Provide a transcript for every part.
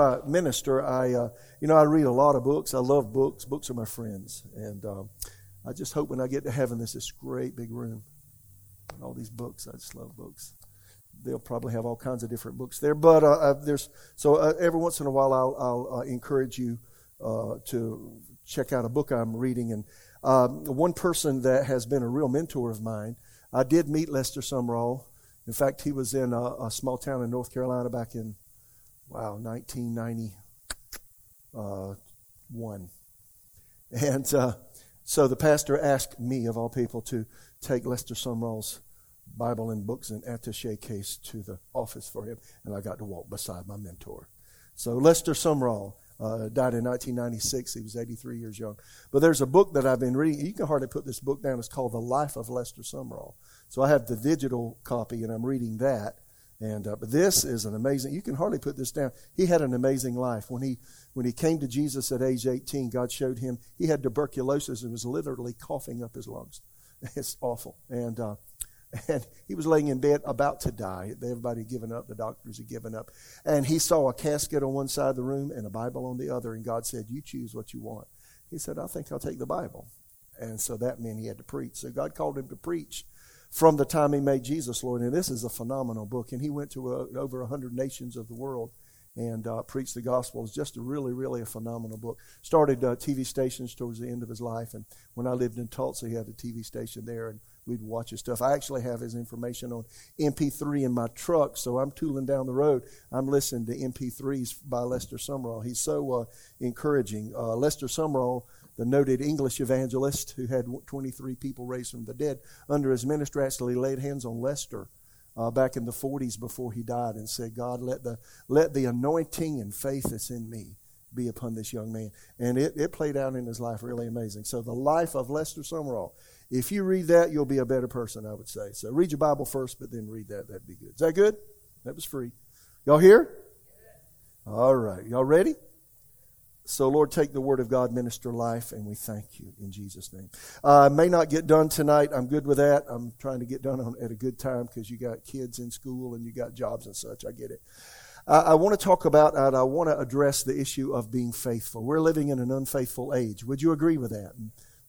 I minister, I, uh, you know, I read a lot of books. I love books. Books are my friends. And um, I just hope when I get to heaven, there's this great big room. And all these books. I just love books. They'll probably have all kinds of different books there. But uh, uh there's, so uh, every once in a while, I'll, I'll uh, encourage you to check out a book I'm reading. And um, one person that has been a real mentor of mine, I did meet Lester Sumrall. In fact, he was in a, a small town in North Carolina back in wow, 1991. And uh, so the pastor asked me, of all people, to take Lester Sumrall's Bible and books and attache case to the office for him, and I got to walk beside my mentor. So Lester Sumrall uh, died in 1996. He was 83 years young. But there's a book that I've been reading. You can hardly put this book down. It's called The Life of Lester Sumrall. So I have the digital copy, and I'm reading that. And uh, but this is an amazing. You can hardly put this down. He had an amazing life when he when he came to Jesus at age 18. God showed him he had tuberculosis and was literally coughing up his lungs. It's awful. And uh, and he was laying in bed about to die. Everybody had given up. The doctors had given up. And he saw a casket on one side of the room and a Bible on the other. And God said, "You choose what you want." He said, "I think I'll take the Bible." And so that meant he had to preach. So God called him to preach from the time he made Jesus Lord. And this is a phenomenal book. And he went to uh, over 100 nations of the world and uh, preached the gospel. It's just a really, really a phenomenal book. Started uh, TV stations towards the end of his life. And when I lived in Tulsa, he had a TV station there. And we'd watch his stuff. I actually have his information on MP3 in my truck, so I'm tooling down the road. I'm listening to MP3s by Lester Sumrall. He's so uh, encouraging. Uh, Lester Sumrall the noted English evangelist who had 23 people raised from the dead under his ministry, actually laid hands on Lester uh, back in the 40s before he died and said, God, let the, let the anointing and faith that's in me be upon this young man. And it, it played out in his life really amazing. So, the life of Lester Sumrall. If you read that, you'll be a better person, I would say. So, read your Bible first, but then read that. That'd be good. Is that good? That was free. Y'all here? All right. Y'all ready? So, Lord, take the word of God, minister life, and we thank you in Jesus' name. Uh, I may not get done tonight. I'm good with that. I'm trying to get done on, at a good time because you got kids in school and you got jobs and such. I get it. Uh, I want to talk about, and I want to address the issue of being faithful. We're living in an unfaithful age. Would you agree with that?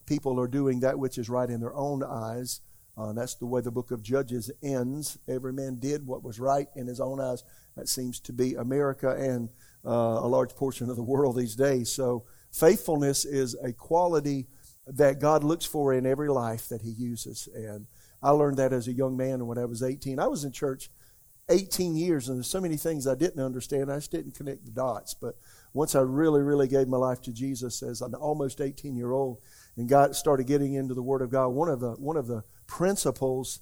People are doing that which is right in their own eyes. Uh, that's the way the book of Judges ends. Every man did what was right in his own eyes. That seems to be America and uh, Uh, a large portion of the world these days. So faithfulness is a quality that God looks for in every life that He uses. And I learned that as a young man when I was 18. I was in church 18 years, and there's so many things I didn't understand. I just didn't connect the dots. But once I really, really gave my life to Jesus as an almost 18 year old, and got started getting into the Word of God, one of the one of the principles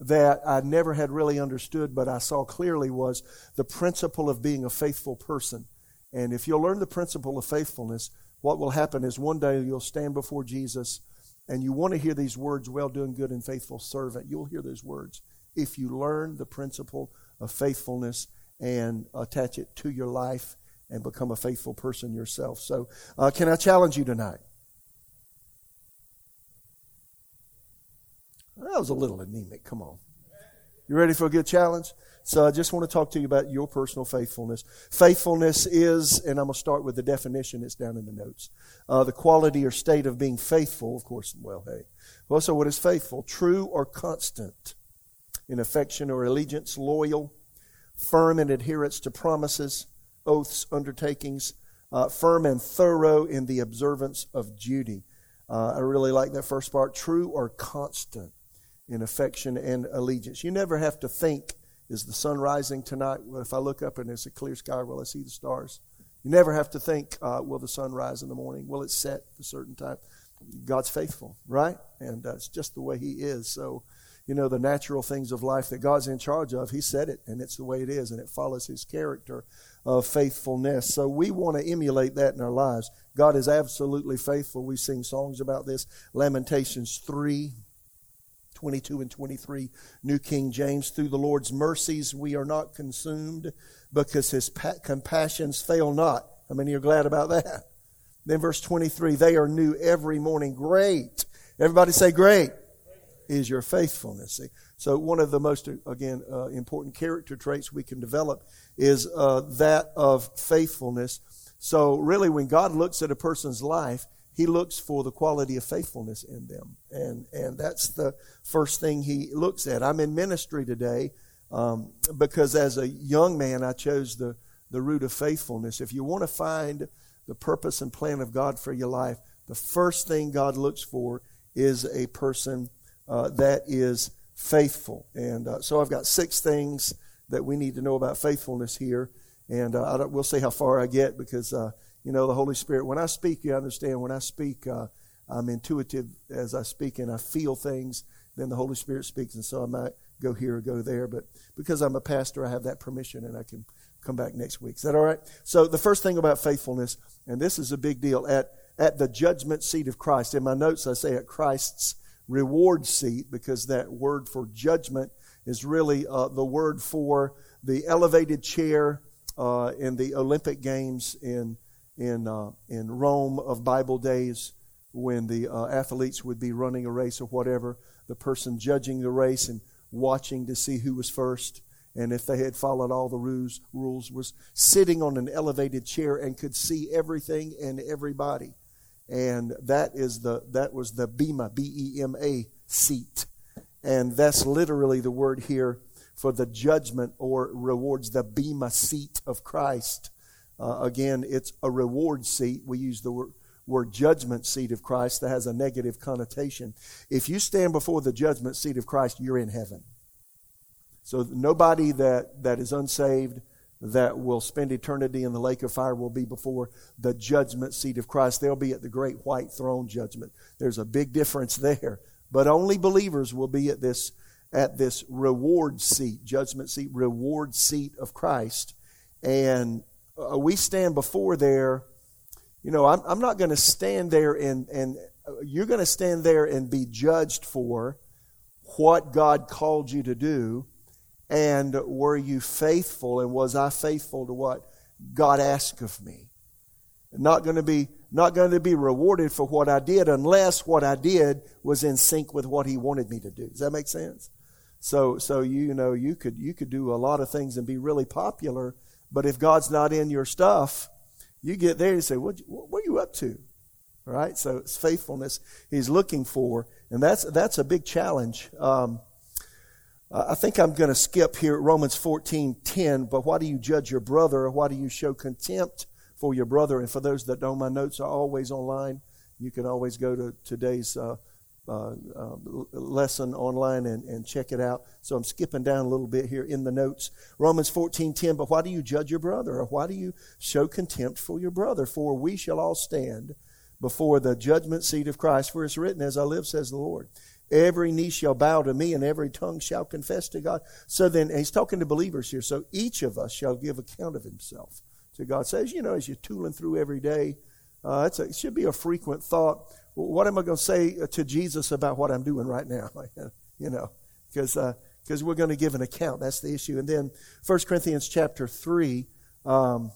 that I never had really understood, but I saw clearly was the principle of being a faithful person. And if you'll learn the principle of faithfulness, what will happen is one day you'll stand before Jesus and you want to hear these words, well done, good and faithful servant. You'll hear those words. If you learn the principle of faithfulness and attach it to your life and become a faithful person yourself. So, uh, can I challenge you tonight? That was a little anemic. Come on. You ready for a good challenge? So I just want to talk to you about your personal faithfulness. Faithfulness is, and I'm going to start with the definition. It's down in the notes. Uh, the quality or state of being faithful, of course. Well, hey. Well, so what is faithful? True or constant in affection or allegiance, loyal, firm in adherence to promises, oaths, undertakings, uh, firm and thorough in the observance of duty. Uh, I really like that first part. True or constant in affection and allegiance. You never have to think, is the sun rising tonight? Well, if I look up and it's a clear sky, will I see the stars? You never have to think, uh, will the sun rise in the morning? Will it set at a certain time? God's faithful, right? And uh, it's just the way He is. So, you know, the natural things of life that God's in charge of, He said it, and it's the way it is, and it follows His character of faithfulness. So we want to emulate that in our lives. God is absolutely faithful. We sing songs about this. Lamentations 3, 22 and 23, New King James. Through the Lord's mercies we are not consumed because his pa- compassions fail not. How many are glad about that? Then verse 23, they are new every morning. Great. Everybody say great. is your faithfulness. So one of the most, again, uh, important character traits we can develop is uh, that of faithfulness. So really, when God looks at a person's life, He looks for the quality of faithfulness in them, and and that's the first thing He looks at. I'm in ministry today um, because as a young man, I chose the the root of faithfulness. If you want to find the purpose and plan of God for your life, the first thing God looks for is a person uh, that is faithful. And uh, so I've got six things that we need to know about faithfulness here. And uh, we'll see how far I get because, uh, you know, the Holy Spirit, when I speak, you understand, when I speak, uh, I'm intuitive as I speak and I feel things. Then the Holy Spirit speaks, and so I might go here or go there. But because I'm a pastor, I have that permission and I can come back next week. Is that all right? So the first thing about faithfulness, and this is a big deal, at, at the judgment seat of Christ. In my notes, I say at Christ's reward seat because that word for judgment is really uh, the word for the elevated chair uh, in the Olympic Games in in uh, in Rome of Bible days when the uh, athletes would be running a race or whatever. The person judging the race and watching to see who was first. And if they had followed all the rules, rules was sitting on an elevated chair and could see everything and everybody. And that is the that was the bema b-e-m-a seat. And that's literally the word here for the judgment or rewards the bema seat of christ uh, again it's a reward seat we use the word, word judgment seat of christ that has a negative connotation if you stand before the judgment seat of christ you're in heaven so nobody that, that is unsaved that will spend eternity in the lake of fire will be before the judgment seat of Christ. They'll be at the great white throne judgment. There's a big difference there. But only believers will be at this at this reward seat, judgment seat, reward seat of Christ. And uh, we stand before there. You know, I'm, I'm not going to stand there and, and uh, you're going to stand there and be judged for what God called you to do and were you faithful? And was I faithful to what God asked of me? Not going to be not going to be rewarded for what I did unless what I did was in sync with what He wanted me to do. Does that make sense? So, so you know, you could you could do a lot of things and be really popular, but if God's not in your stuff, you get there and say, "What what are you up to?" Right. So it's faithfulness He's looking for, and that's that's a big challenge. Um, I think I'm going to skip here Romans 14:10. But why do you judge your brother, or why do you show contempt for your brother? And for those that don't, my notes are always online. You can always go to today's uh, uh, uh, lesson online and, and check it out. So I'm skipping down a little bit here in the notes. Romans 14:10. But why do you judge your brother, or why do you show contempt for your brother? For we shall all stand before the judgment seat of Christ. For it's written, "As I live," says the Lord. Every knee shall bow to me, and every tongue shall confess to God. So then, he's talking to believers here. So each of us shall give account of himself to God. Says, you know, as you're tooling through every day, uh, a, it should be a frequent thought. What am I going to say to Jesus about what I'm doing right now? you know, because uh, we're going to give an account. That's the issue. And then 1 Corinthians chapter 3, um,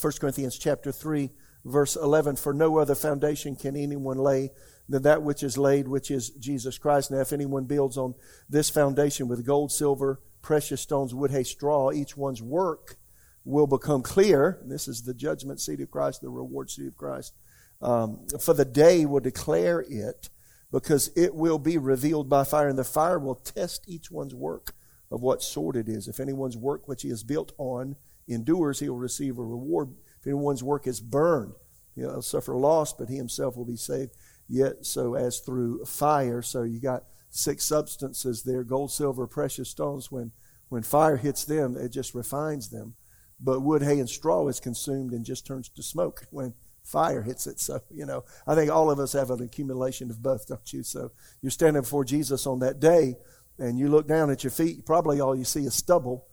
1 Corinthians chapter 3, verse 11, For no other foundation can anyone lay than that which is laid, which is Jesus Christ. Now, if anyone builds on this foundation with gold, silver, precious stones, wood, hay, straw, each one's work will become clear. This is the judgment seat of Christ, the reward seat of Christ. Um, for the day will declare it, because it will be revealed by fire, and the fire will test each one's work of what sort it is. If anyone's work which he has built on endures, he will receive a reward. If anyone's work is burned, he'll suffer loss, but he himself will be saved yet so as through fire. So you got six substances there gold, silver, precious stones. When, when fire hits them, it just refines them. But wood, hay, and straw is consumed and just turns to smoke when fire hits it. So, you know, I think all of us have an accumulation of both, don't you? So you're standing before Jesus on that day and you look down at your feet, probably all you see is stubble.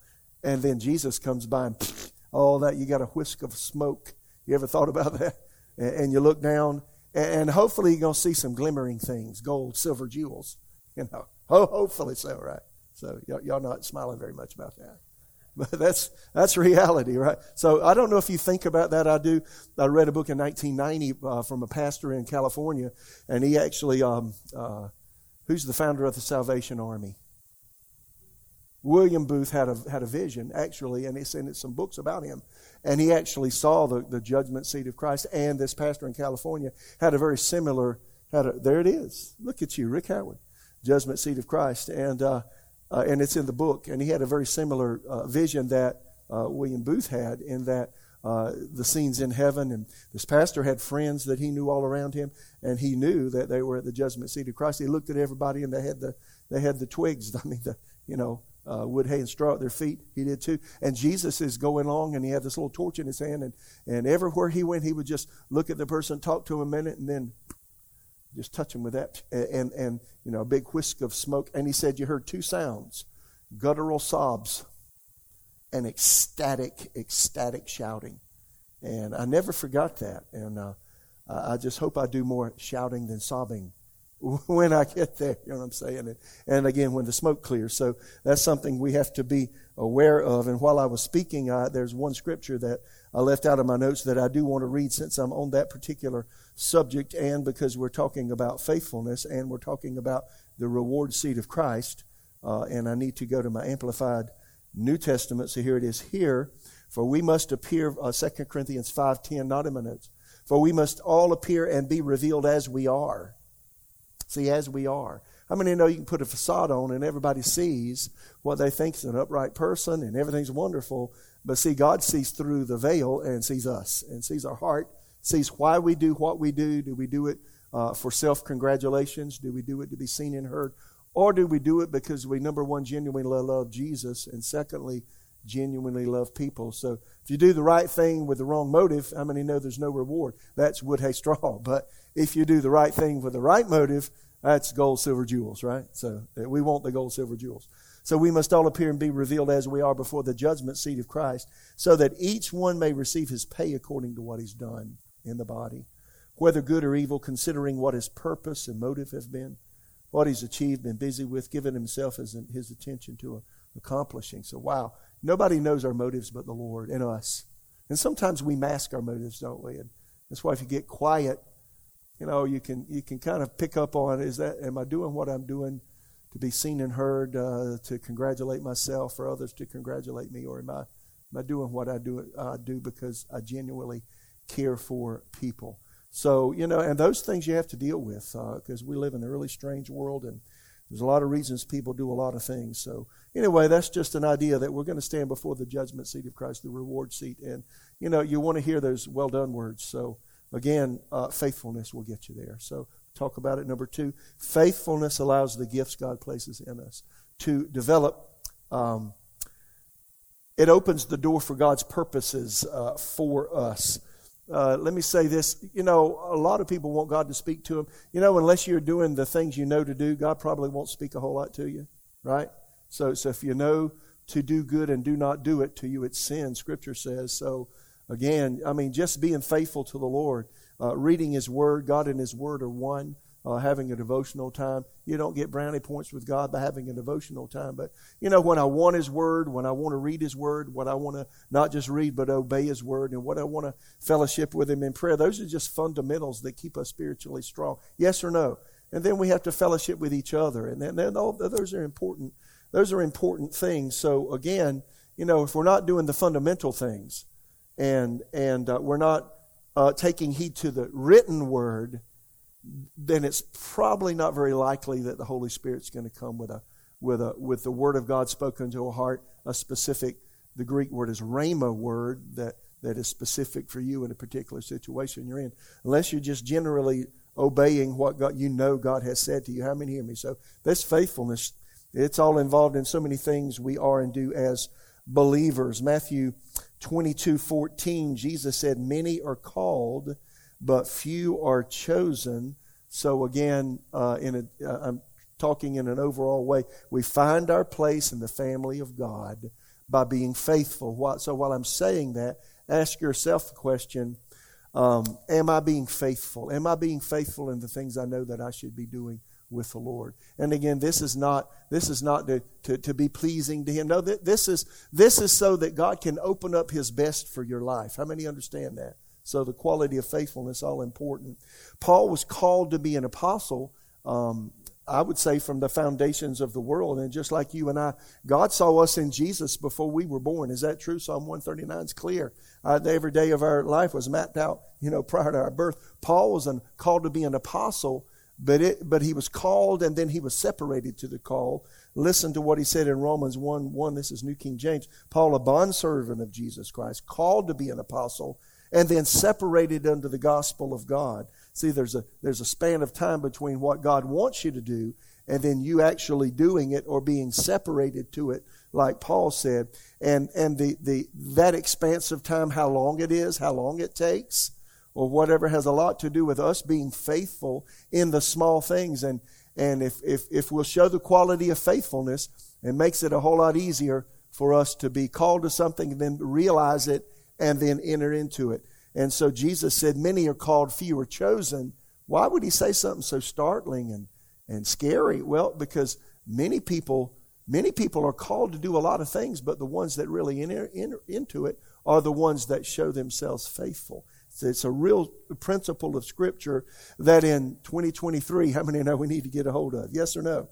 And then Jesus comes by and all oh, that, you got a whisk of smoke. You ever thought about that? And you look down and hopefully you're going to see some glimmering things, gold, silver, jewels. You know, hopefully so, right? So y'all not smiling very much about that. But that's that's reality, right? So I don't know if you think about that. I do. I read a book in 1990 uh, from a pastor in California, and he actually um, uh, Who's the founder of the Salvation Army? William Booth had a, had a vision, actually, and it's in some books about him. And he actually saw the, the judgment seat of Christ. And this pastor in California had a very similar, had a, there it is. Look at you, Rick Howard, judgment seat of Christ. And, uh, uh, and it's in the book. And he had a very similar uh, vision that uh, William Booth had in that uh, the scenes in heaven. And this pastor had friends that he knew all around him, and he knew that they were at the judgment seat of Christ. He looked at everybody, and they had the they had the twigs. I mean, the you know uh, wood, hay, and straw at their feet. He did too. And Jesus is going along, and he had this little torch in his hand, and, and everywhere he went, he would just look at the person, talk to him a minute, and then just touch him with that, and, and you know, a big whisk of smoke. And he said, You heard two sounds guttural sobs and ecstatic, ecstatic shouting. And I never forgot that. And uh, I just hope I do more shouting than sobbing when I get there. You know what I'm saying? And, and again, when the smoke clears. So that's something we have to be aware of. And while I was speaking, I, there's one scripture that I left out of my notes that I do want to read since I'm on that particular subject and because we're talking about faithfulness and we're talking about the reward seat of Christ. Uh, and I need to go to my Amplified New Testament. So here it is here. For we must appear, uh, 2 Corinthians 5.10, not in my notes. For we must all appear and be revealed as we are See, as we are. How many know you can put a facade on and everybody sees what they think is an upright person and everything's wonderful? But see, God sees through the veil and sees us and sees our heart, sees why we do what we do. Do we do it uh, for self congratulations? Do we do it to be seen and heard? Or do we do it because we, number one, genuinely love Jesus, and secondly, genuinely love people? So if you do the right thing with the wrong motive, how many know there's no reward? That's wood, hay, straw. But if you do the right thing with the right motive, that's gold, silver, jewels, right? So we want the gold, silver, jewels. So we must all appear and be revealed as we are before the judgment seat of Christ, so that each one may receive his pay according to what he's done in the body, whether good or evil, considering what his purpose and motive have been, what he's achieved, been busy with, given himself as his attention to accomplishing. So, wow, nobody knows our motives but the Lord and us. And sometimes we mask our motives, don't we? And that's why if you get quiet you know, you can you can kind of pick up on is that am I doing what I'm doing to be seen and heard, uh, to congratulate myself or others to congratulate me, or am I am I doing what I do I do because I genuinely care for people? So you know, and those things you have to deal with because uh, we live in a really strange world and. There's a lot of reasons people do a lot of things. So, anyway, that's just an idea that we're going to stand before the judgment seat of Christ, the reward seat. And, you know, you want to hear those well done words. So, Again, uh, faithfulness will get you there. So, talk about it. Number two, faithfulness allows the gifts God places in us to develop. Um, it opens the door for God's purposes uh, for us. Uh, let me say this. You know, a lot of people want God to speak to them. You know, unless you're doing the things you know to do, God probably won't speak a whole lot to you, right? So, so if you know to do good and do not do it, to you it's sin, Scripture says. So, Again, I mean, just being faithful to the Lord, uh, reading His Word, God and His Word are one. Uh, having a devotional time. You don't get brownie points with God by having a devotional time. But, you know, when I want His Word, when I want to read His Word, when I want to not just read but obey His Word, and what I want to fellowship with Him in prayer, those are just fundamentals that keep us spiritually strong. Yes or no? And then we have to fellowship with each other. And then, then all, those are important. Those are important things. So, again, you know, if we're not doing the fundamental things, and and uh, we're not uh, taking heed to the written word, then it's probably not very likely that the Holy Spirit's going to come with a with a with the word of God spoken to a heart, a specific. The Greek word is rhema word that that is specific for you in a particular situation you're in. Unless you're just generally obeying what God you know God has said to you. How many hear me? So this faithfulness, it's all involved in so many things we are and do as believers. Matthew 22 14, Jesus said, Many are called, but few are chosen. So, again, uh, in a, uh, I'm talking in an overall way, we find our place in the family of God by being faithful. So, while I'm saying that, ask yourself the question um, Am I being faithful? Am I being faithful in the things I know that I should be doing? With the Lord. And again, this is not this is not to, to, to, be pleasing to Him. No, this is this is so that God can open up His best for your life. How many understand that? So the quality of faithfulness all important. Paul was called to be an apostle. Um, I would say from the foundations of the world. And just like you and I, God saw us in Jesus before we were born. Is that true? Psalm 139 is clear. Uh, every day of our life was mapped out, you know, prior to our birth. Paul was an, called to be an apostle, but, it, but he was called and then he was separated to the call. Listen to what he said in Romans 1 1. This is New King James. Paul, a bondservant of Jesus Christ, called to be an apostle, and then separated unto the gospel of God. See, there's a, there's a span of time between what God wants you to do and then you actually doing it or being separated to it, like Paul said. And, and the, the, that expanse of time, how long it is, how long it takes, or whatever has a lot to do with us being faithful in the small things. And, and if, if, if we'll show the quality of faithfulness, it makes it a whole lot easier for us to be called to something and then realize it and then enter into it. And so Jesus said, Many are called, few are chosen. Why would he say something so startling and, and scary? Well, because many people, many people are called to do a lot of things, but the ones that really enter, enter into it are the ones that show themselves faithful. It's a real principle of Scripture that in 2023, how many know we need to get a hold of? Yes or no?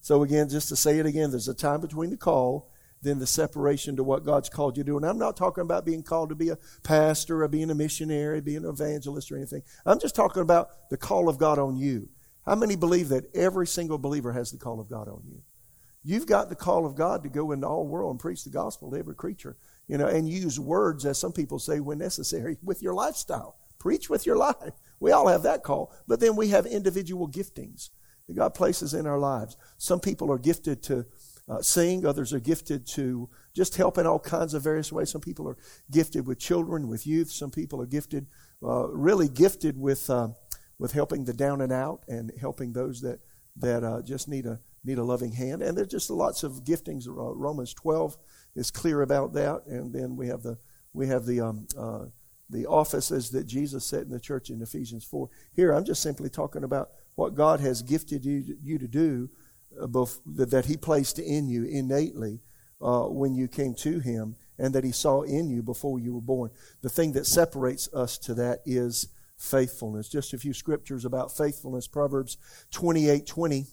So again, just to say it again, there's a time between the call then the separation to what God's called you to do. And I'm not talking about being called to be a pastor or being a missionary, being an evangelist or anything. I'm just talking about the call of God on you. How many believe that every single believer has the call of God on you? You've got the call of God to go into all world and preach the gospel to every creature, you know, and use words, as some people say, when necessary, with your lifestyle. Preach with your life. We all have that call. But then we have individual giftings that God places in our lives. Some people are gifted to uh, sing. Others are gifted to just help in all kinds of various ways. Some people are gifted with children, with youth. Some people are gifted, uh, really gifted with uh, with helping the down and out and helping those that that uh, just need a need a loving hand. And there's just lots of giftings. Uh, Romans 12 is clear about that. And then we have the we have the um, uh, the offices that Jesus set in the church in Ephesians 4. Here, I'm just simply talking about what God has gifted you, you to do that He placed in you innately uh, when you came to Him and that He saw in you before you were born. The thing that separates us to that is faithfulness. Just a few scriptures about faithfulness. Proverbs 28 20.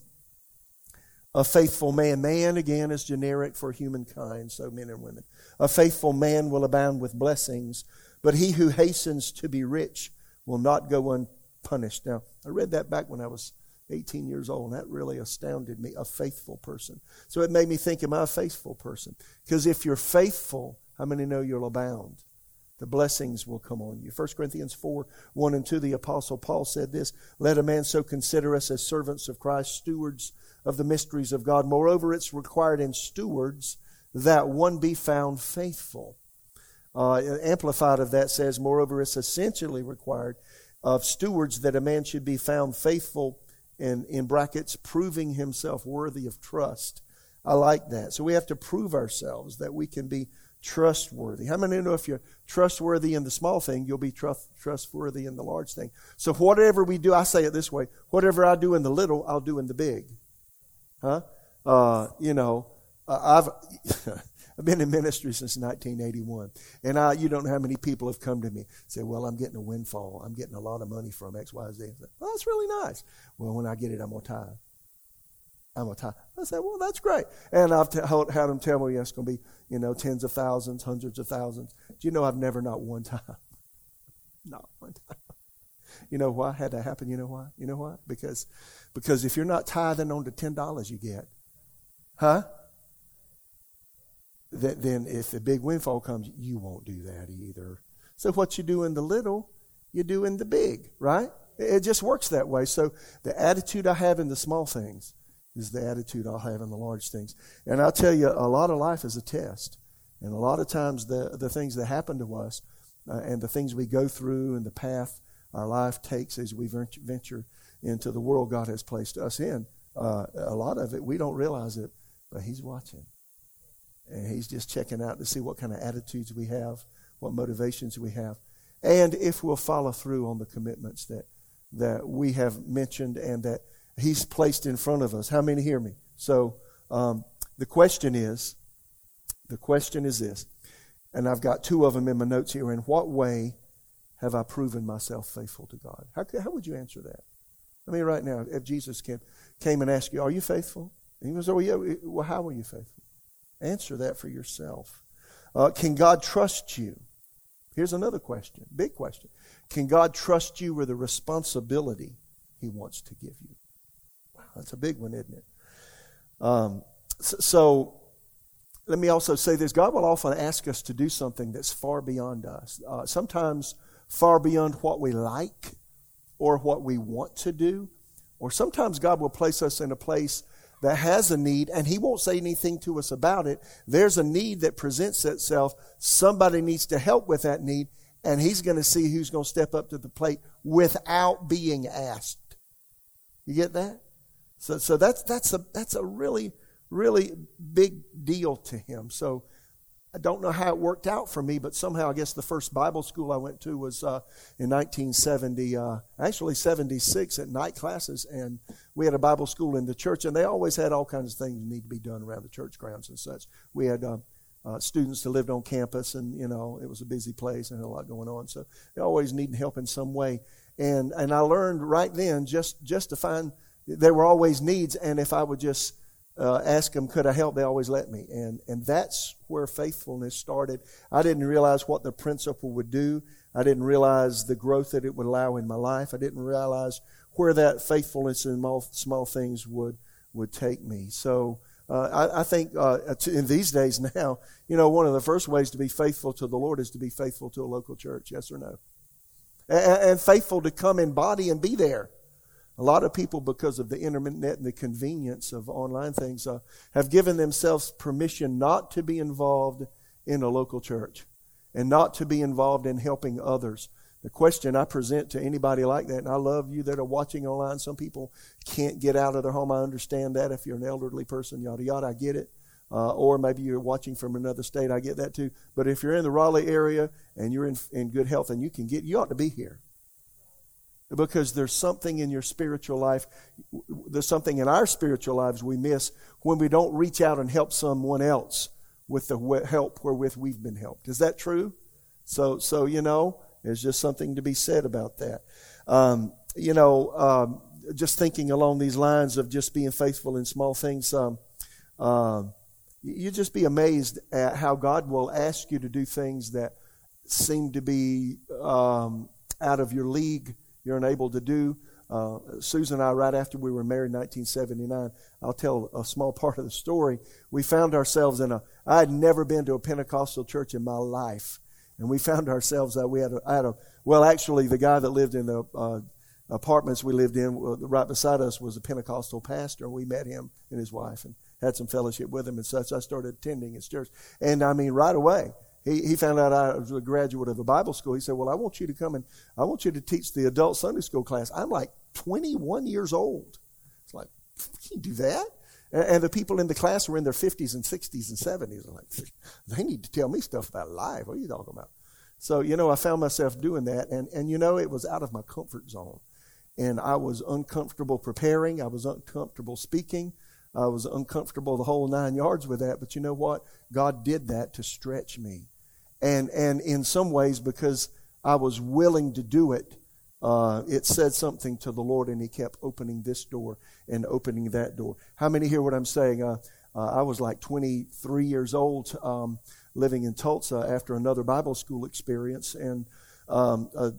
A faithful man, man again is generic for humankind, so men and women. A faithful man will abound with blessings, but he who hastens to be rich will not go unpunished. Now, I read that back when I was 18 years old, and that really astounded me. A faithful person. So it made me think, am I a faithful person? Because if you're faithful, how many know you'll abound? The blessings will come on you. 1 Corinthians 4 1 and 2, the Apostle Paul said this Let a man so consider us as servants of Christ, stewards of the mysteries of God. Moreover, it's required in stewards that one be found faithful. Uh, amplified of that says, Moreover, it's essentially required of stewards that a man should be found faithful and in brackets, proving himself worthy of trust. I like that. So we have to prove ourselves that we can be trustworthy. How many know if you're trustworthy in the small thing, you'll be trust, trustworthy in the large thing? So whatever we do, I say it this way whatever I do in the little, I'll do in the big. Huh? Uh, you know, I've. I've been in ministry since 1981. And I, you don't know how many people have come to me say, well, I'm getting a windfall. I'm getting a lot of money from X, Y, Z. Well, that's really nice. Well, when I get it, I'm to tithe. I'm tithe. I said, well, that's great. And I've t- had them tell me yeah, it's going to be, you know, tens of thousands, hundreds of thousands. Do you know I've never, not one time, not one time. You know why had that happen? You know why? You know why? Because, because if you're not tithing on the ten dollars you get, huh? that then if the big windfall comes, you won't do that either. So what you do in the little, you do in the big, right? It just works that way. So the attitude I have in the small things is the attitude I'll have in the large things. And I'll tell you, a lot of life is a test. And a lot of times the, the things that happen to us uh, and the things we go through and the path our life takes as we venture into the world God has placed us in, uh, a lot of it, we don't realize it, but He's watching. And he's just checking out to see what kind of attitudes we have, what motivations we have, and if we'll follow through on the commitments that, that we have mentioned and that he's placed in front of us. How many hear me? So um, the question is, the question is this, and I've got two of them in my notes here. In what way have I proven myself faithful to God? How, how would you answer that? I mean, right now, if Jesus came, came and asked you, Are you faithful? And he goes, Oh, yeah. Well, how are you faithful? Answer that for yourself. Uh, can God trust you? Here's another question, big question. Can God trust you with the responsibility He wants to give you? That's a big one, isn't it? Um, so, so, let me also say this God will often ask us to do something that's far beyond us, uh, sometimes far beyond what we like or what we want to do, or sometimes God will place us in a place that has a need and he won't say anything to us about it. There's a need that presents itself. Somebody needs to help with that need and he's going to see who's going to step up to the plate without being asked. You get that? So, so that's, that's a, that's a really, really big deal to him. So I don't know how it worked out for me, but somehow I guess the first Bible school I went to was uh, in 1970, uh, actually 76 at night classes, and we had a Bible school in the church, and they always had all kinds of things that need to be done around the church grounds and such. We had uh, uh, students that lived on campus, and you know it was a busy place and had a lot going on, so they always needed help in some way. And and I learned right then just just to find there were always needs, and if I would just uh, ask them, could I help? They always let me. And, and that's where faithfulness started. I didn't realize what the principle would do. I didn't realize the growth that it would allow in my life. I didn't realize where that faithfulness in small, small things would, would take me. So, uh, I, I, think uh, in these days now, you know, one of the first ways to be faithful to the Lord is to be faithful to a local church. Yes or no? And, and faithful to come in body and be there. A lot of people, because of the internet and the convenience of online things, uh, have given themselves permission not to be involved in a local church and not to be involved in helping others. The question I present to anybody like that, and I love you that are watching online. Some people can't get out of their home. I understand that. If you're an elderly person, yada yada, I get it. Uh, or maybe you're watching from another state, I get that too. But if you're in the Raleigh area and you're in, in good health and you can get, you ought to be here because there's something in your spiritual life, there's something in our spiritual lives we miss when we don't reach out and help someone else with the help wherewith we've been helped. Is that true? So, so you know, there's just something to be said about that. Um, you know, um, just thinking along these lines of just being faithful in small things, um, uh, you just be amazed at how God will ask you to do things that seem to be um, out of your league you're unable to do. Uh, Susan and I, right after we were married in 1979, I'll tell a small part of the story. We found ourselves in a, I had never been to a Pentecostal church in my life. And we found ourselves that we had a, I had a, well, actually, the guy that lived in the uh, apartments we lived in, right beside us, was a Pentecostal pastor. And we met him and his wife and had some fellowship with him and such. I started attending his church. And I mean, right away, he, he found out I was a graduate of a Bible school. He said, Well, I want you to come and I want you to teach the adult Sunday school class. I'm like 21 years old. It's like, can you do that? And, and the people in the class were in their 50s and 60s and 70s. I'm like, they need to tell me stuff about life. What are you talking about? So, you know, I found myself doing that. And, and you know, it was out of my comfort zone. And I was uncomfortable preparing, I was uncomfortable speaking. I was uncomfortable the whole nine yards with that, but you know what? God did that to stretch me and and in some ways because I was willing to do it, uh, it said something to the Lord, and He kept opening this door and opening that door. How many hear what I'm saying? Uh, uh, I was like 23 years old, um, living in Tulsa after another Bible school experience, and um, uh,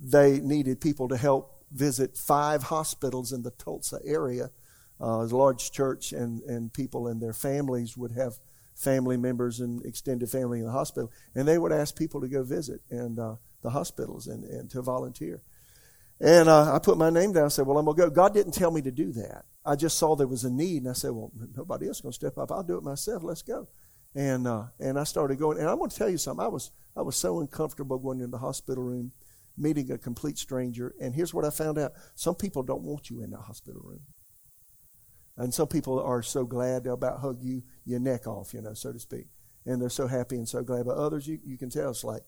they needed people to help visit five hospitals in the Tulsa area. Uh, large church, and and people and their families would have family members and extended family in the hospital, and they would ask people to go visit and uh, the hospitals and, and to volunteer. And uh, I put my name down. and said, "Well, I'm gonna go." God didn't tell me to do that. I just saw there was a need, and I said, "Well, nobody else is gonna step up. I'll do it myself. Let's go." And uh, and I started going. And I'm gonna tell you something. I was I was so uncomfortable going in the hospital room, meeting a complete stranger. And here's what I found out: some people don't want you in the hospital room. And some people are so glad they'll about hug you your neck off, you know, so to speak. And they're so happy and so glad. But others, you, you can tell it's like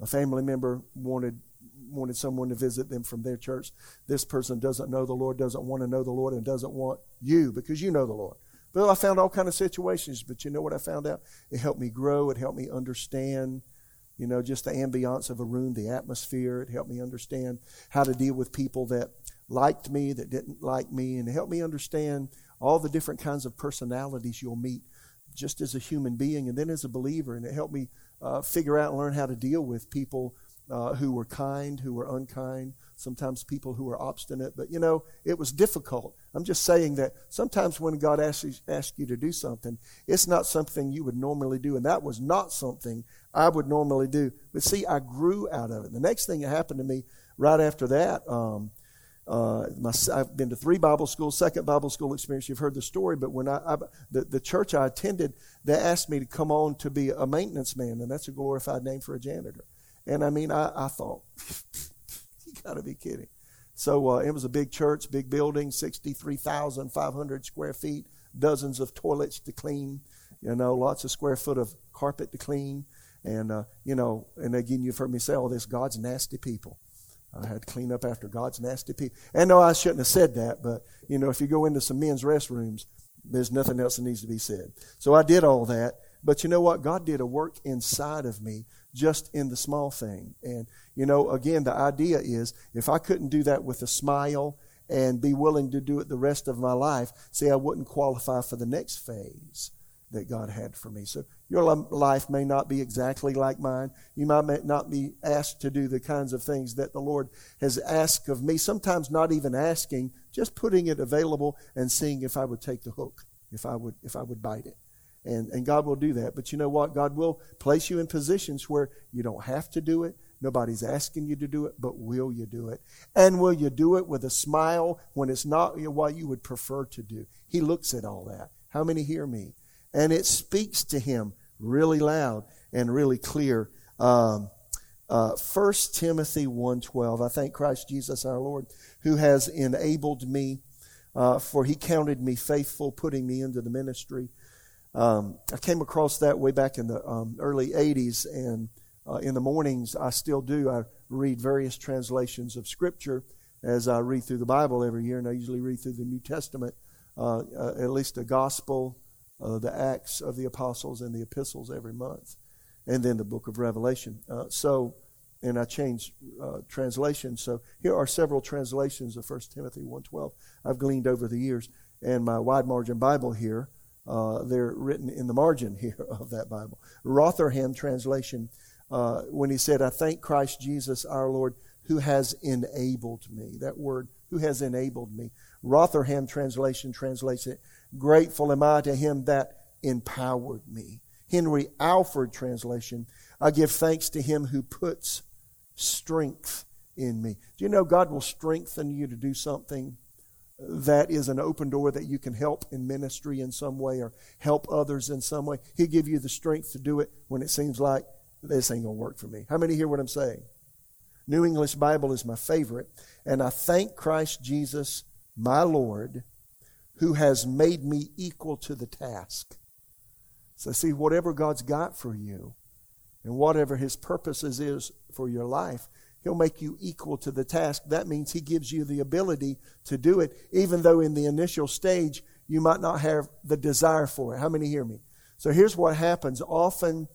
a family member wanted wanted someone to visit them from their church. This person doesn't know the Lord, doesn't want to know the Lord, and doesn't want you because you know the Lord. But I found all kind of situations. But you know what I found out? It helped me grow. It helped me understand, you know, just the ambiance of a room, the atmosphere. It helped me understand how to deal with people that liked me, that didn't like me, and it helped me understand all the different kinds of personalities you'll meet just as a human being and then as a believer. And it helped me uh, figure out and learn how to deal with people uh, who were kind, who were unkind, sometimes people who were obstinate. But, you know, it was difficult. I'm just saying that sometimes when God asks you, asks you to do something, it's not something you would normally do. And that was not something I would normally do. But see, I grew out of it. The next thing that happened to me right after that, um, uh, my, I've been to three Bible schools, second Bible school experience. You've heard the story, but when I, I, the, the church I attended, they asked me to come on to be a maintenance man, and that's a glorified name for a janitor. And I mean, I, I thought, you got to be kidding. So uh, it was a big church, big building, 63,500 square feet, dozens of toilets to clean, you know, lots of square foot of carpet to clean. And, uh, you know, and again, you've heard me say all this God's nasty people. I had to clean up after God's nasty people. And no, I shouldn't have said that, but you know, if you go into some men's restrooms, there's nothing else that needs to be said. So I did all that. But you know what? God did a work inside of me just in the small thing. And, you know, again, the idea is if I couldn't do that with a smile and be willing to do it the rest of my life, see, I wouldn't qualify for the next phase that God had for me. So your life may not be exactly like mine. You might not be asked to do the kinds of things that the Lord has asked of me. Sometimes not even asking, just putting it available and seeing if I would take the hook, if I would, if I would bite it. And, and God will do that. But you know what? God will place you in positions where you don't have to do it. Nobody's asking you to do it, but will you do it? And will you do it with a smile when it's not what you would prefer to do? He looks at all that. How many hear me? And it speaks to him really loud and really clear. Um, uh, 1 Timothy 1.12, I thank Christ Jesus our Lord, who has enabled me, uh, for he counted me faithful, putting me into the ministry. Um, I came across that way back in the um, early 80s, and uh, in the mornings I still do. I read various translations of Scripture as I read through the Bible every year, and I usually read through the New Testament, uh, uh, at least a gospel, uh, the Acts of the Apostles and the epistles every month, and then the book of Revelation. Uh, so, and I changed uh, translations. So here are several translations of 1 Timothy 1.12 I've gleaned over the years. And my wide margin Bible here, uh, they're written in the margin here of that Bible. Rotherham translation, uh, when he said, I thank Christ Jesus our Lord who has enabled me. That word, who has enabled me. Rotherham translation translates it, Grateful am I to him that empowered me. Henry Alford translation, I give thanks to him who puts strength in me. Do you know God will strengthen you to do something that is an open door that you can help in ministry in some way or help others in some way? He'll give you the strength to do it when it seems like this ain't going to work for me. How many hear what I'm saying? New English Bible is my favorite, and I thank Christ Jesus, my Lord who has made me equal to the task. So, see, whatever God's got for you and whatever His purposes is for your life, He'll make you equal to the task. That means He gives you the ability to do it, even though in the initial stage you might not have the desire for it. How many hear me? So, here's what happens. Often,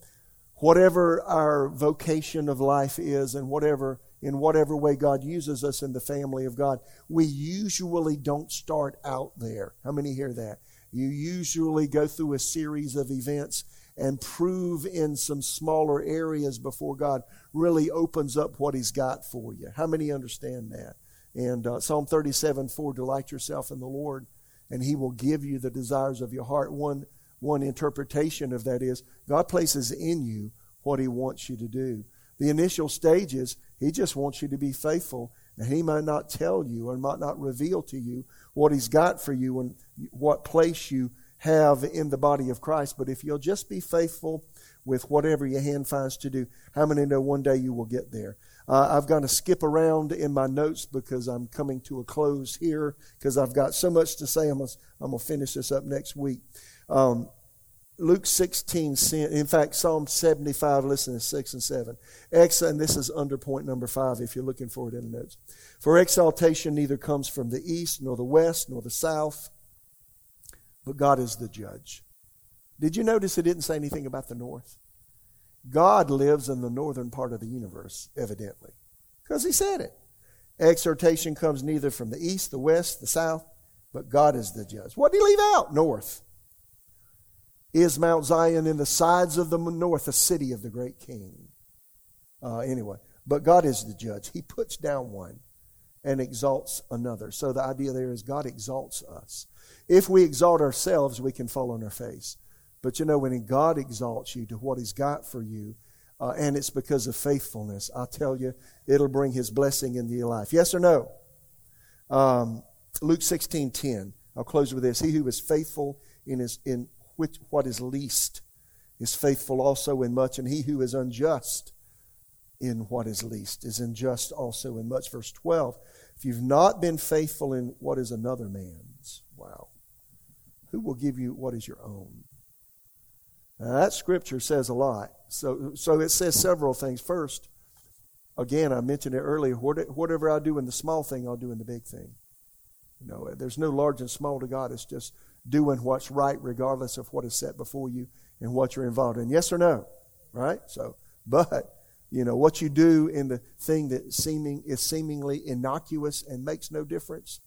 whatever our vocation of life is and whatever in whatever way God uses us in the family of God. We usually don't start out there. How many hear that? You usually go through a series of events and prove in some smaller areas before God really opens up what He's got for you. How many understand that? And uh, Psalm 37 4, delight yourself in the Lord, and He will give you the desires of your heart. One, one interpretation of that is God places in you what He wants you to do. The initial stages, he just wants you to be faithful. And he might not tell you or might not reveal to you what he's got for you and what place you have in the body of Christ. But if you'll just be faithful with whatever your hand finds to do, how many know one day you will get there? Uh, I've got to skip around in my notes because I'm coming to a close here because I've got so much to say. I'm going to finish this up next week. Um, Luke 16, in fact, Psalm 75, listen to 6 and 7. Ex, and this is under point number 5 if you're looking for it in the notes. For exaltation neither comes from the east, nor the west, nor the south, but God is the judge. Did you notice it didn't say anything about the north? God lives in the northern part of the universe, evidently, because He said it. Exhortation comes neither from the east, the west, the south, but God is the judge. What did he leave out? North. Is Mount Zion in the sides of the north, the city of the great king? Uh, anyway, but God is the judge. He puts down one and exalts another. So the idea there is God exalts us. If we exalt ourselves, we can fall on our face. But you know, when God exalts you to what He's got for you, uh, and it's because of faithfulness, I'll tell you, it'll bring His blessing into your life. Yes or no? Um, Luke 16 10. I'll close with this. He who is faithful in, his, in which, what is least is faithful also in much, and he who is unjust in what is least is unjust also in much. Verse 12. If you've not been faithful in what is another man's, wow, who will give you what is your own? Now, that scripture says a lot. So, so it says several things. First, again, I mentioned it earlier. Whatever I do in the small thing, I'll do in the big thing. You know, there's no large and small to God. It's just doing what's right, regardless of what is set before you and what you're involved in. Yes or no? Right? So, but you know, what you do in the thing that seeming is seemingly innocuous and makes no difference,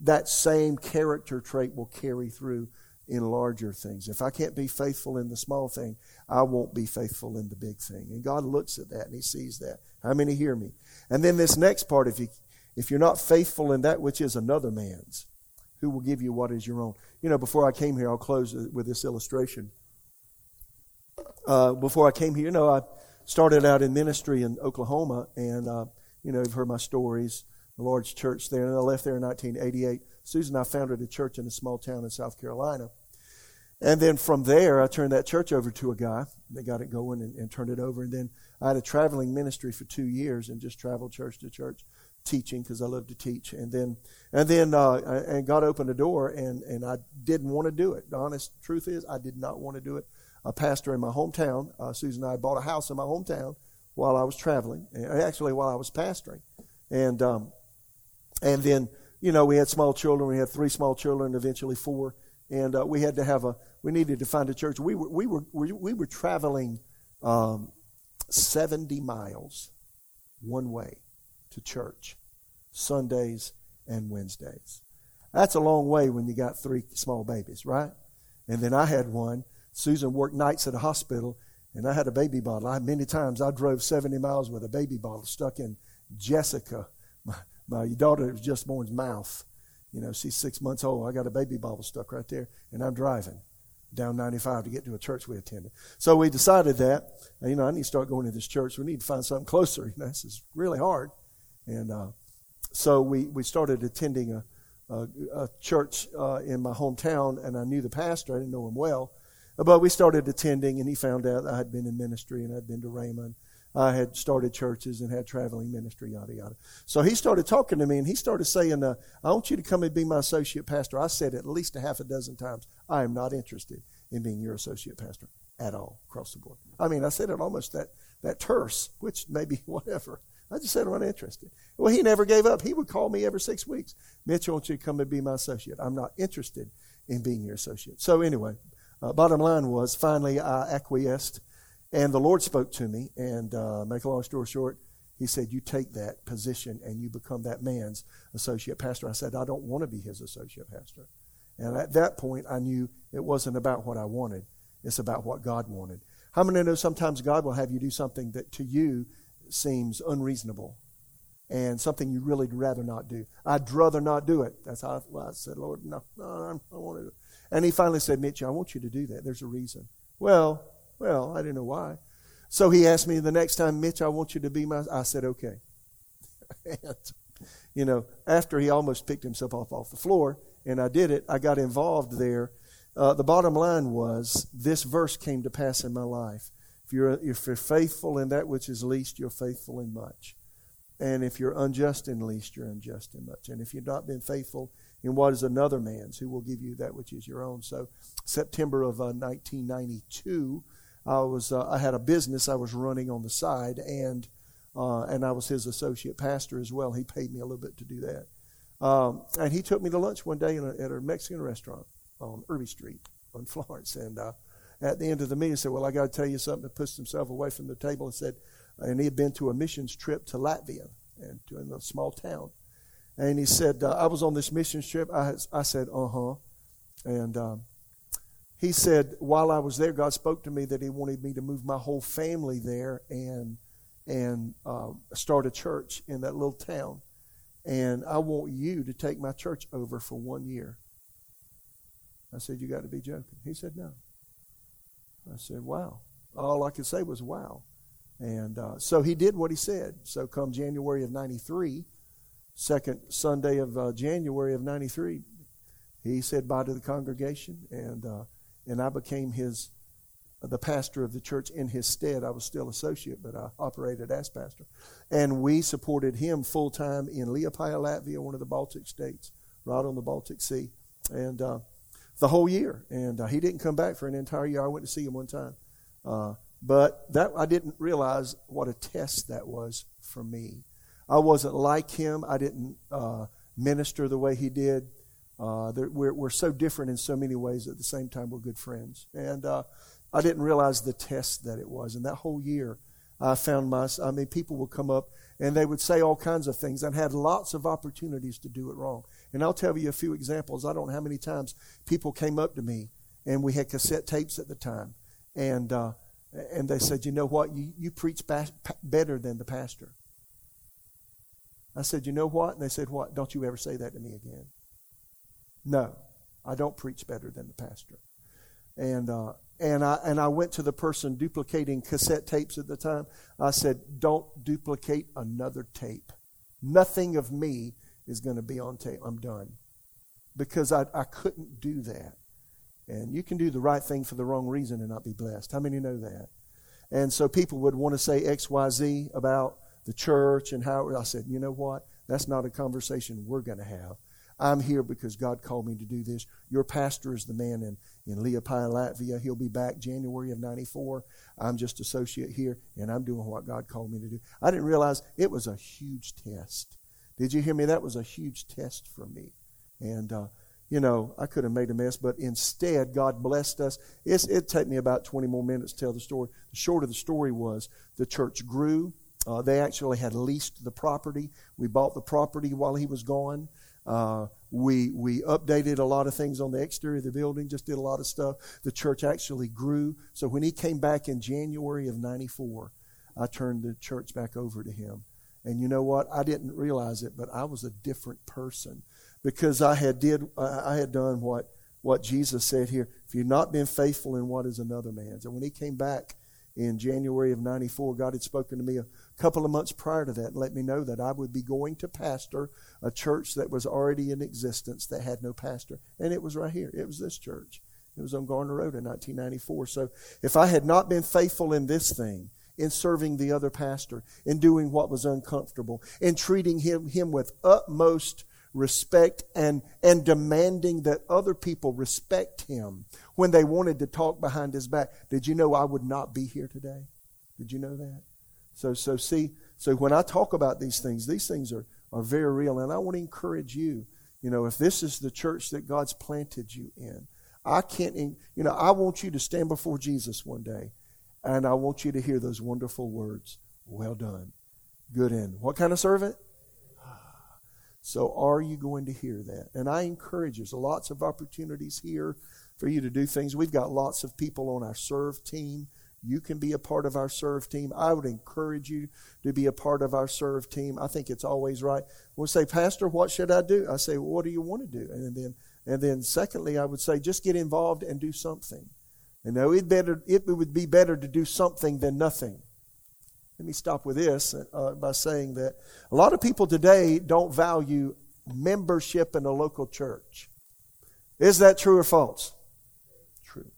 that same character trait will carry through in larger things. If I can't be faithful in the small thing, I won't be faithful in the big thing. And God looks at that and He sees that. How many hear me? And then this next part, if you if you're not faithful in that which is another man's, who will give you what is your own? You know, before I came here, I'll close with this illustration. Uh, before I came here, you know, I started out in ministry in Oklahoma, and uh, you know, you've heard my stories. The Lord's church there, and I left there in 1988. Susan and I founded a church in a small town in South Carolina. And then from there, I turned that church over to a guy. They got it going and, and, turned it over. And then I had a traveling ministry for two years and just traveled church to church, teaching because I love to teach. And then, and then, uh, and God opened a door, and and I didn't want to do it. The honest truth is, I did not want to do it a pastor in my hometown. Uh, Susan and I bought a house in my hometown while I was traveling, actually while I was pastoring, and um, and then you know we had small children. We had three small children, eventually four, and uh, we had to have a. We needed to find a church. We were we were we were traveling um, seventy miles one way to church, Sundays and Wednesdays. That's a long way when you got three small babies, right? And then I had one Susan worked nights at a hospital, and I had a baby bottle. I many times I drove 70 miles with a baby bottle stuck in Jessica, my, my daughter was just born's mouth. You know, she's six months old. I got a baby bottle stuck right there, and I'm driving down 95 to get to a church we attended. So we decided that, you know, I need to start going to this church. We need to find something closer. You know, this is really hard. And uh, so we, we started attending a, a, a church uh, in my hometown, and I knew the pastor. I didn't know him well. But we started attending, and he found out I had been in ministry and I'd been to Rhema. I had started churches and had traveling ministry, yada, yada. So he started talking to me, and he started saying, uh, I want you to come and be my associate pastor. I said at least a half a dozen times, I am not interested in being your associate pastor at all, across the board. I mean, I said it almost that, that terse, which maybe whatever. I just said I'm not interested. Well, he never gave up. He would call me every six weeks. Mitch, I want you to come and be my associate. I'm not interested in being your associate. So anyway, uh, bottom line was, finally, I acquiesced, and the Lord spoke to me. And uh, make a long story short, He said, "You take that position and you become that man's associate pastor." I said, "I don't want to be his associate pastor." And at that point, I knew it wasn't about what I wanted; it's about what God wanted. How many know sometimes God will have you do something that to you seems unreasonable and something you really rather not do? I'd rather not do it. That's how I, well, I said, Lord, no, no, I don't want to do it. And he finally said, Mitch, I want you to do that. There's a reason. Well, well, I didn't know why. So he asked me the next time, Mitch, I want you to be my. I said, okay. and, you know, after he almost picked himself off off the floor, and I did it, I got involved there. Uh, the bottom line was this verse came to pass in my life. If you're, if you're faithful in that which is least, you're faithful in much. And if you're unjust in least, you're unjust in much. And if you've not been faithful in what is another man's, who will give you that which is your own. So, September of uh, 1992, I was uh, I had a business I was running on the side, and uh, and I was his associate pastor as well. He paid me a little bit to do that, um, and he took me to lunch one day a, at a Mexican restaurant on Irby Street in Florence, and uh, at the end of the meeting, said, "Well, I got to tell you something." He pushed himself away from the table and said, and he had been to a missions trip to Latvia, and to a small town. And he said, uh, I was on this mission trip. I, I said, uh huh. And um, he said, while I was there, God spoke to me that he wanted me to move my whole family there and and uh, start a church in that little town. And I want you to take my church over for one year. I said, You got to be joking. He said, No. I said, Wow. All I could say was, Wow. And uh, so he did what he said. So, come January of 93, second Sunday of uh, January of 93, he said bye to the congregation, and, uh, and I became his the pastor of the church in his stead. I was still associate, but I operated as pastor. And we supported him full time in Liepaja, Latvia, one of the Baltic states, right on the Baltic Sea. And uh, the whole year. And uh, he didn't come back for an entire year. I went to see him one time. Uh, but that I didn't realize what a test that was for me. I wasn't like him. I didn't uh, minister the way he did. Uh, we're, we're so different in so many ways. At the same time, we're good friends. And uh, I didn't realize the test that it was. And that whole year, I found my, I mean, people would come up and they would say all kinds of things and had lots of opportunities to do it wrong. And I'll tell you a few examples. I don't know how many times people came up to me and we had cassette tapes at the time. And, uh, and they said, You know what? You, you preach better than the pastor. I said, You know what? And they said, What? Don't you ever say that to me again. No, I don't preach better than the pastor. And, uh, and I and I went to the person duplicating cassette tapes at the time. I said, "Don't duplicate another tape. Nothing of me is going to be on tape. I'm done." Because I, I couldn't do that. And you can do the right thing for the wrong reason and not be blessed. How many know that? And so people would want to say XYZ about the church and how I said, you know what? That's not a conversation we're going to have. I'm here because God called me to do this. Your pastor is the man in, in Liepaja, Latvia. He'll be back January of 94. I'm just associate here, and I'm doing what God called me to do. I didn't realize it was a huge test. Did you hear me? That was a huge test for me. And, uh, you know, I could have made a mess, but instead, God blessed us. It's, it'd take me about 20 more minutes to tell the story. The short of the story was the church grew. Uh, they actually had leased the property. We bought the property while he was gone. Uh, we we updated a lot of things on the exterior of the building, just did a lot of stuff. The church actually grew. So when he came back in January of '94, I turned the church back over to him. And you know what? I didn't realize it, but I was a different person because I had did I had done what what Jesus said here. If you've not been faithful in what is another man's, and when he came back in January of '94, God had spoken to me a couple of months prior to that and let me know that I would be going to pastor a church that was already in existence that had no pastor. And it was right here. It was this church. It was on Garner Road in 1994. So if I had not been faithful in this thing, in serving the other pastor, in doing what was uncomfortable, in treating him, him with utmost respect and, and demanding that other people respect him when they wanted to talk behind his back, did you know I would not be here today? Did you know that? So, so see, so when I talk about these things, these things are, are very real. And I want to encourage you, you know, if this is the church that God's planted you in, I can't, you know, I want you to stand before Jesus one day and I want you to hear those wonderful words. Well done. Good end. What kind of servant? So are you going to hear that? And I encourage you. There's lots of opportunities here for you to do things. We've got lots of people on our serve team you can be a part of our serve team. I would encourage you to be a part of our serve team. I think it's always right. We'll say, Pastor, what should I do? I say, well, what do you want to do? And then, and then secondly, I would say, just get involved and do something. You know, it better it would be better to do something than nothing. Let me stop with this uh, by saying that a lot of people today don't value membership in a local church. Is that true or false? True.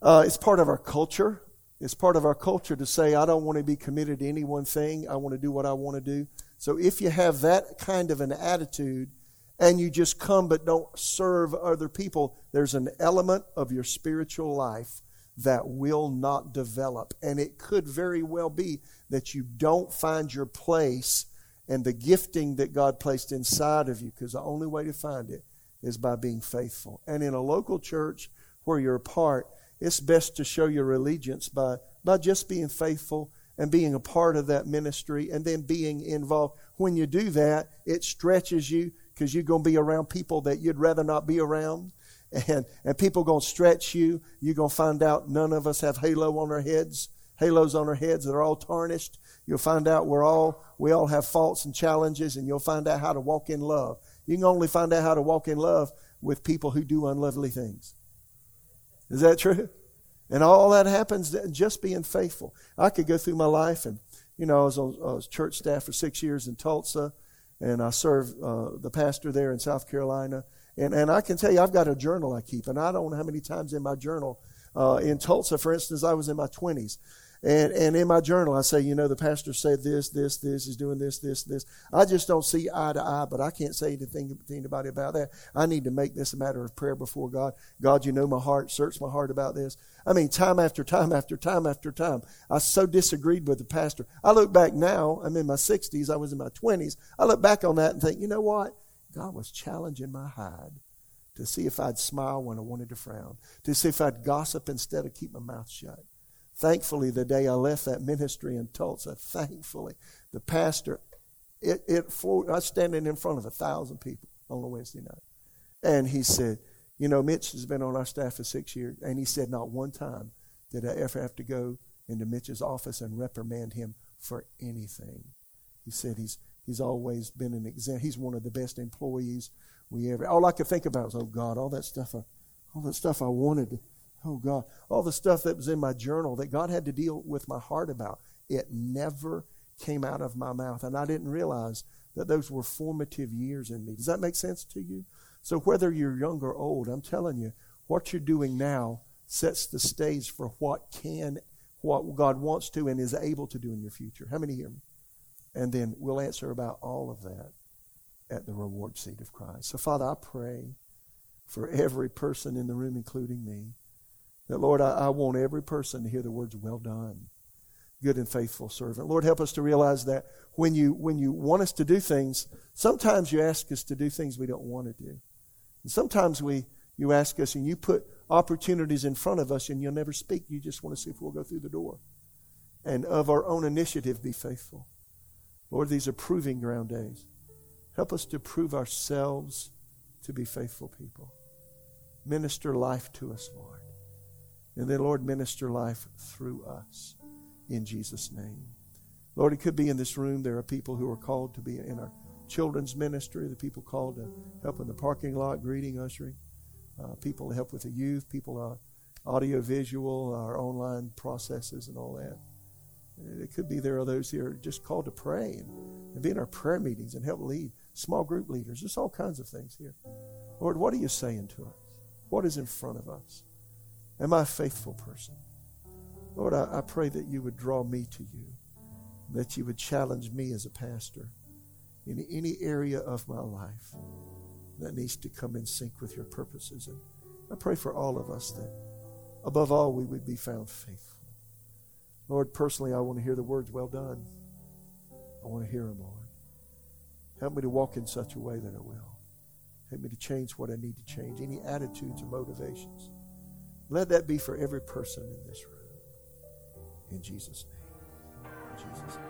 Uh, it's part of our culture. It's part of our culture to say, I don't want to be committed to any one thing. I want to do what I want to do. So if you have that kind of an attitude and you just come but don't serve other people, there's an element of your spiritual life that will not develop. And it could very well be that you don't find your place and the gifting that God placed inside of you, because the only way to find it is by being faithful. And in a local church where you're a part, it's best to show your allegiance by, by just being faithful and being a part of that ministry and then being involved. When you do that, it stretches you because you're going to be around people that you'd rather not be around. And, and people going to stretch you. You're going to find out none of us have halo on our heads, halos on our heads that are all tarnished. You'll find out we're all, we all have faults and challenges, and you'll find out how to walk in love. You can only find out how to walk in love with people who do unlovely things. Is that true? And all that happens just being faithful. I could go through my life and, you know, I was on I was church staff for six years in Tulsa, and I serve uh, the pastor there in South Carolina. And, and I can tell you, I've got a journal I keep, and I don't know how many times in my journal. Uh, in Tulsa, for instance, I was in my 20s. And, and in my journal, I say, you know, the pastor said this, this, this, is doing this, this, this. I just don't see eye to eye, but I can't say anything to anybody about that. I need to make this a matter of prayer before God. God, you know my heart. Search my heart about this. I mean, time after time after time after time. I so disagreed with the pastor. I look back now, I'm in my 60s, I was in my 20s. I look back on that and think, you know what? God was challenging my hide to see if I'd smile when I wanted to frown, to see if I'd gossip instead of keep my mouth shut. Thankfully, the day I left that ministry in Tulsa, thankfully, the pastor, it, it I was standing in front of a thousand people on a Wednesday night. And he said, You know, Mitch has been on our staff for six years. And he said, Not one time did I ever have to go into Mitch's office and reprimand him for anything. He said he's he's always been an example. He's one of the best employees we ever. All I could think about was, oh God, all that stuff, I, all that stuff I wanted Oh God, all the stuff that was in my journal that God had to deal with my heart about, it never came out of my mouth. And I didn't realize that those were formative years in me. Does that make sense to you? So whether you're young or old, I'm telling you, what you're doing now sets the stage for what can, what God wants to and is able to do in your future. How many hear me? And then we'll answer about all of that at the reward seat of Christ. So, Father, I pray for every person in the room, including me, that, Lord, I, I want every person to hear the words, well done, good and faithful servant. Lord, help us to realize that when you, when you want us to do things, sometimes you ask us to do things we don't want to do. And sometimes we, you ask us and you put opportunities in front of us and you'll never speak. You just want to see if we'll go through the door. And of our own initiative, be faithful. Lord, these are proving ground days. Help us to prove ourselves to be faithful people. Minister life to us, Lord. And then, Lord, minister life through us in Jesus' name. Lord, it could be in this room. There are people who are called to be in our children's ministry, the people called to help in the parking lot, greeting, ushering, uh, people to help with the youth, people uh, audio visual, our online processes, and all that. It could be there are those here just called to pray and, and be in our prayer meetings and help lead small group leaders. There's all kinds of things here. Lord, what are you saying to us? What is in front of us? Am I a faithful person? Lord, I, I pray that you would draw me to you, that you would challenge me as a pastor in any area of my life that needs to come in sync with your purposes. And I pray for all of us that, above all, we would be found faithful. Lord, personally, I want to hear the words, well done. I want to hear them, Lord. Help me to walk in such a way that I will. Help me to change what I need to change, any attitudes or motivations let that be for every person in this room. In Jesus' name. In Jesus' name.